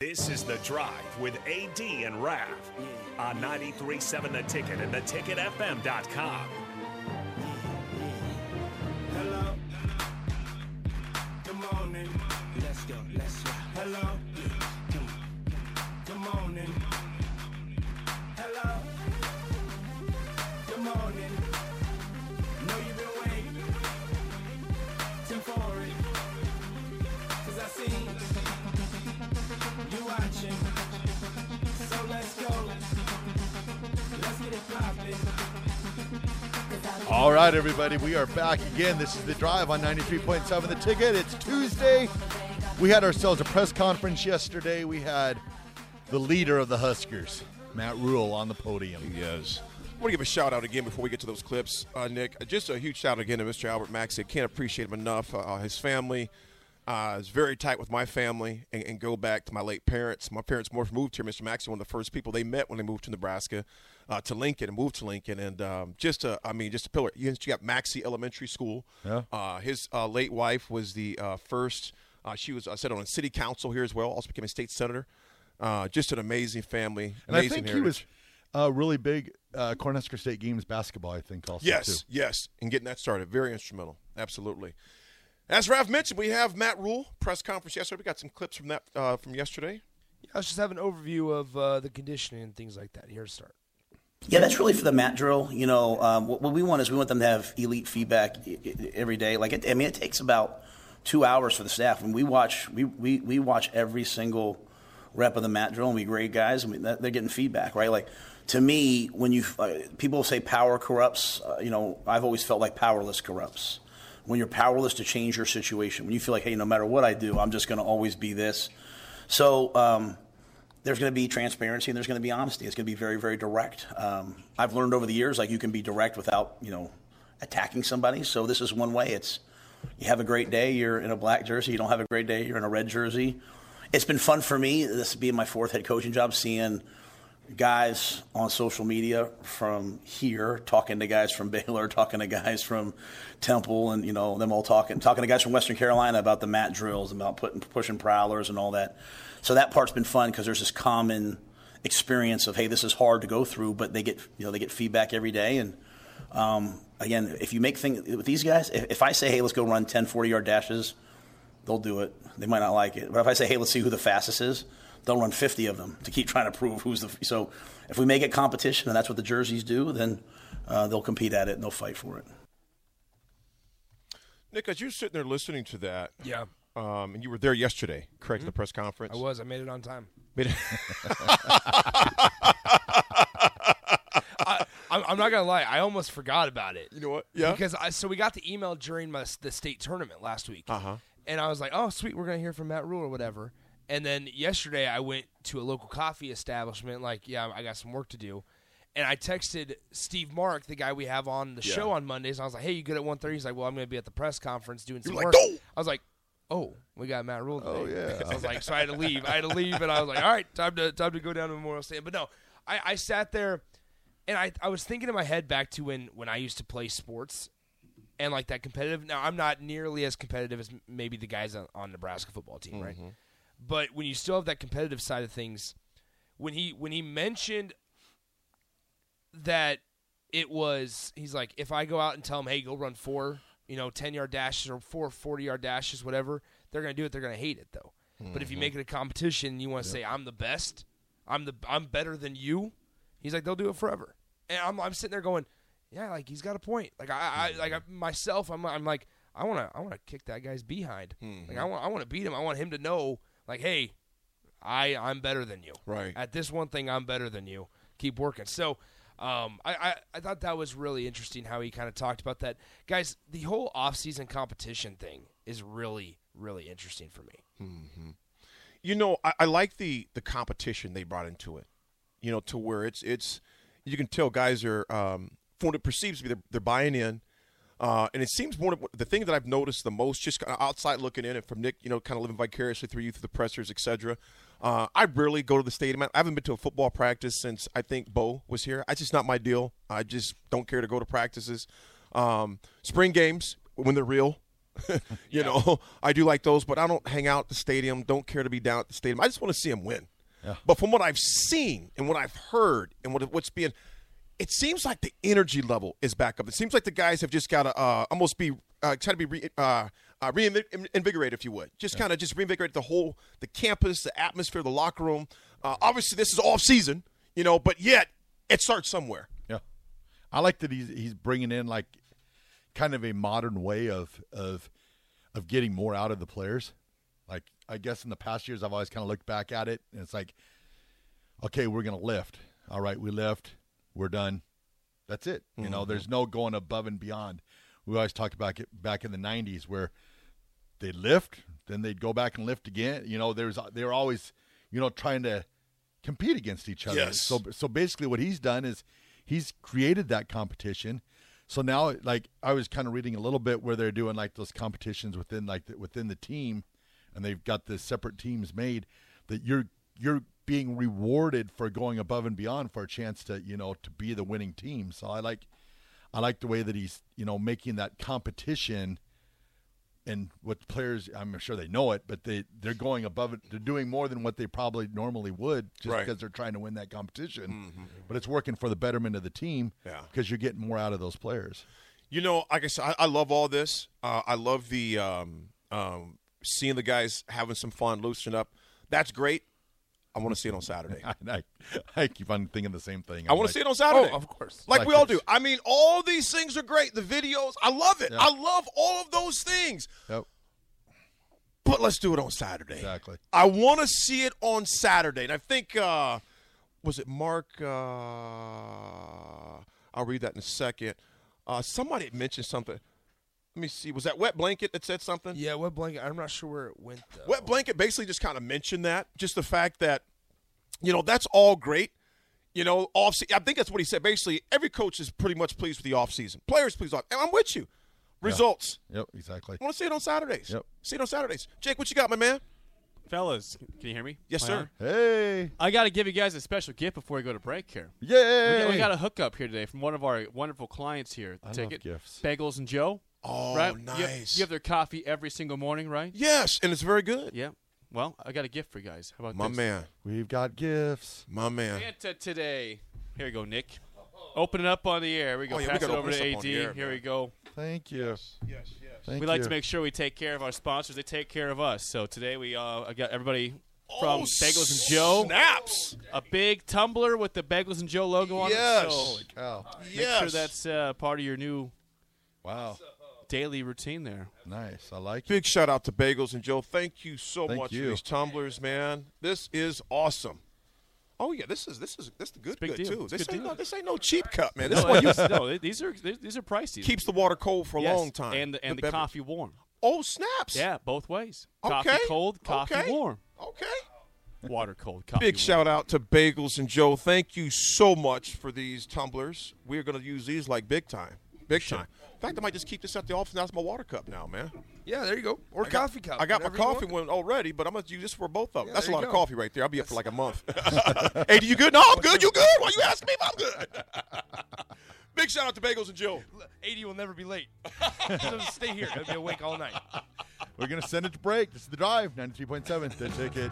This is The Drive with AD and Rav on 93.7 The Ticket and theticketfm.com. All right, everybody, we are back again. This is the drive on 93.7 The Ticket. It's Tuesday. We had ourselves a press conference yesterday. We had the leader of the Huskers, Matt Rhule, on the podium. Yes. I want to give a shout out again before we get to those clips, uh, Nick. Just a huge shout out again to Mr. Albert Maxey. Can't appreciate him enough. Uh, his family uh, is very tight with my family, and, and, go back to my late parents. My parents moved here. Mr. Maxey, one of the first people they met when they moved to Nebraska, uh, to Lincoln, and moved to Lincoln, and um, just a, I mean, just a pillar. You got Maxey Elementary School. Yeah. Uh, his uh, late wife was the first. she was I said on city council here as well. Also became a state senator. just an amazing family. And amazing I think heritage. he was uh, really big uh, Cornhusker State Games basketball. I think also. Yes, too. yes, and getting that started, very instrumental. Absolutely. As Ralph mentioned, we have Matt Rhule press conference yesterday. We got some clips from that uh, from yesterday. Yeah, let's just have an overview of uh, the conditioning and things like that. Here to start. Yeah, that's really for the mat drill. You know, um, what, what, we want is we want them to have elite feedback every day. Like, it, I mean, it takes about two hours for the staff, and we watch we, we, we watch every single rep of the mat drill, and we grade guys, and we, they're getting feedback, right? Like, to me, when you uh, people say power corrupts, uh, you know, I've always felt like powerless corrupts. When you're powerless to change your situation, when you feel like, hey, no matter what I do, I'm just going to always be this. So um, there's going to be transparency and there's going to be honesty. It's going to be very, very direct. Um, I've learned over the years like you can be direct without, you know, attacking somebody. So this is one way. It's you have a great day, you're in a black jersey. You don't have a great day, you're in a red jersey. It's been fun for me. This being my fourth head coaching job, seeing guys on social media from here talking to guys from Baylor, talking to guys from Temple, and you know them all talking talking to guys from Western Carolina about the mat drills, about putting pushing prowlers and all that. So that part's been fun because there's this common experience of hey, this is hard to go through, but they get you know they get feedback every day. And um, again, if you make things with these guys, if, if I say hey, let's go run 10 40 yard dashes, they'll do it. They might not like it, but if I say hey, let's see who the fastest is they'll run 50 of them to keep trying to prove who's the. So if we make it competition, and that's what the jerseys do, then uh, they'll compete at it and they'll fight for it. Nick, as you're sitting there listening to that, Yeah, um, and you were there yesterday, correct? The press conference. I was. I made it on time. Made it- I, I'm I'm not gonna lie. I almost forgot about it. you know what? Yeah. Because I so we got the email during my, the state tournament last week, Uh huh. and I was like, oh sweet, we're gonna hear from Matt Rhule or whatever. And then yesterday I went to a local coffee establishment. Like, yeah, I got some work to do. And I texted Steve Mark, the guy we have on the Yeah. show on Mondays. I was like, "Hey, you good at 1.30? He's like, "Well, I'm going to be at the press conference doing some like, work." "Go!" I was like, "Oh, we got Matt Rhule today." Oh, yeah. I was like, so I had to leave. I had to leave, and I was like, "All right, time to time to go down to Memorial Stadium." But no, I, I sat there, and I I was thinking in my head back to when when I used to play sports, and like that competitive. Now I'm not nearly as competitive as maybe the guys on, on Nebraska football team, right? Mm-hmm. But when you still have that competitive side of things, when he when he mentioned that it was he's like if I go out and tell him hey go run four you know 10 yard dashes or four 40 yard dashes whatever they're going to do it. They're going to hate it though. But if you mm-hmm. make it a competition and you want to say I'm the best I'm the I'm better than you he's like they'll do it forever. And I'm I'm sitting there going yeah like he's got a point. Like I, I like mm-hmm. I, myself I'm I'm like I want to I want to kick that guy's behind. Mm-hmm. Like I want I want to beat him. I want him to know like hey I I'm better than you Right. at this one thing I'm better than you. Keep working. So um, I, I, I thought that was really interesting how he kind of talked about that. Guys, the whole off-season competition thing is really, really interesting for me. You know, I, I like the the competition they brought into it. You know, to where it's it's you can tell guys are um, from what it perceives to be they're, they're buying in. Uh, and it seems more the thing that I've noticed the most, just kinda outside looking in, and from Nick, you know, kind of living vicariously through you through the pressers, etc. Uh, I rarely go to the stadium. I haven't been to a football practice since I think Bo was here. It's just not my deal. I just don't care to go to practices. Um, spring games when they're real, you know, I do like those, but I don't hang out at the stadium. Don't care to be down at the stadium. I just want to see him win. But from what I've seen and what I've heard and what what's being, it seems like the energy level is back up. It seems like the guys have just got to uh, almost be uh, try to be re, uh, uh, reinvigorated, if you would. Just kind of just reinvigorate the whole the campus, the atmosphere, the locker room. Uh, obviously, this is off season, you know, but yet it starts somewhere. Yeah, I like that he's he's bringing in like kind of a modern way of of of getting more out of the players. Like I guess in the past years, I've always kind of looked back at it, and it's like, okay, we're gonna lift. All right, we lift. We're done. That's it. You know, there's mm-hmm. no going above and beyond. We always talked about it back in the '90s where they'd lift, then they'd go back and lift again. You know, there's they were always, you know, trying to compete against each other. Yes. So so basically, what he's done is he's created that competition. So now, like I was kind of reading a little bit where they're doing like those competitions within like the, within the team, and they've got the separate teams made that you're you're being rewarded for going above and beyond for a chance to you know to be the winning team. So I like I like the way that he's you know making that competition and what players I'm sure they know it, but they they're going above it. They're doing more than what they probably normally would, just Right. because they're trying to win that competition. But it's working for the betterment of the team Yeah. because you're getting more out of those players. You know, like I said, I, I love all this. Uh, I love the um, um, seeing the guys having some fun, loosening up. That's great. I want to see it on Saturday. I, I, I keep on thinking the same thing. I want to see it on Saturday. Oh, of course. Like, Like we all do. I mean, all these things are great. The videos, I love it. I love all of those things. Yep, But let's do it on Saturday. exactly. I want to see it on Saturday. And I think, uh, was it Mark? Uh, I'll read that in a second. Uh, somebody mentioned something. Let me see. Was that Wet Blanket that said something? Yeah, wet blanket. I'm not sure where it went though. Wet Blanket basically just kind of mentioned that. Just the fact that, you know, that's all great. You know, off. I think that's what he said. Basically, every coach is pretty much pleased with the off season. Players pleased off. And I'm with you. Results. Yep, exactly. I want to see it on Saturdays. Yep. See it on Saturdays. Jake, what you got, my man? Fellas, can you hear me? Yes, sir. Hey, I got to give you guys a special gift before we go to break here. We got, we got a hookup here today from one of our wonderful clients here. at the I love ticket. gifts. Bagels and Joe. Oh, right? You have- nice. You have, their coffee every single morning, right? Yes, and it's very good. Yeah. Well, I got a gift for you guys. How about this? My this? man. We've got gifts. My man. Santa today. Here we go, Nick. Open it up on the air. Here we go. Oh, yeah, we Pass it over to AD. up on the air, Here man. we go. Thank you. Yes, yes. Thank we like you. to make sure we take care of our sponsors. They take care of us. So today we uh, I got everybody from Oh, Bagels and Joe. Snaps. A big tumbler with the Bagels and Joe logo on Yes. it. So Holy cow! make Yes. sure that's uh, part of your new Wow, daily routine there. nice. I like it. Big shout out to Bagels and Joe. Thank you so Thank much you. for these tumblers, man. This is awesome. Oh yeah, this is this is this is the good big good deal. too. It's This good ain't deal. no this ain't no cheap cup, man. This No, one you no, these are these are pricey. keeps the water cold for a Yes, long time. and the, and the, beverage. coffee warm. Oh snaps. Yeah, both ways. Okay. Coffee cold, coffee Okay. warm. Okay. Water cold, coffee Big warm. shout out to Bagels and Joe. Thank you so much for these tumblers. We're gonna use these like big time. Big time. In fact, I might just keep this at the office. That's my water cup now, man. Yeah, there you go. Or I got- coffee cup. I got my coffee one already, but I'm gonna use this for both of them. Yeah, That's a lot you of coffee right there. I'll be up for like a month. hey, do you good? No, I'm good. You good? Why you asking me if I'm good? Big shout out to Bagels and Joe. AD will never be late. He'll stay here. He'll be awake all night. We're gonna send it to break. This is the drive. Ninety-three point seven. The ticket.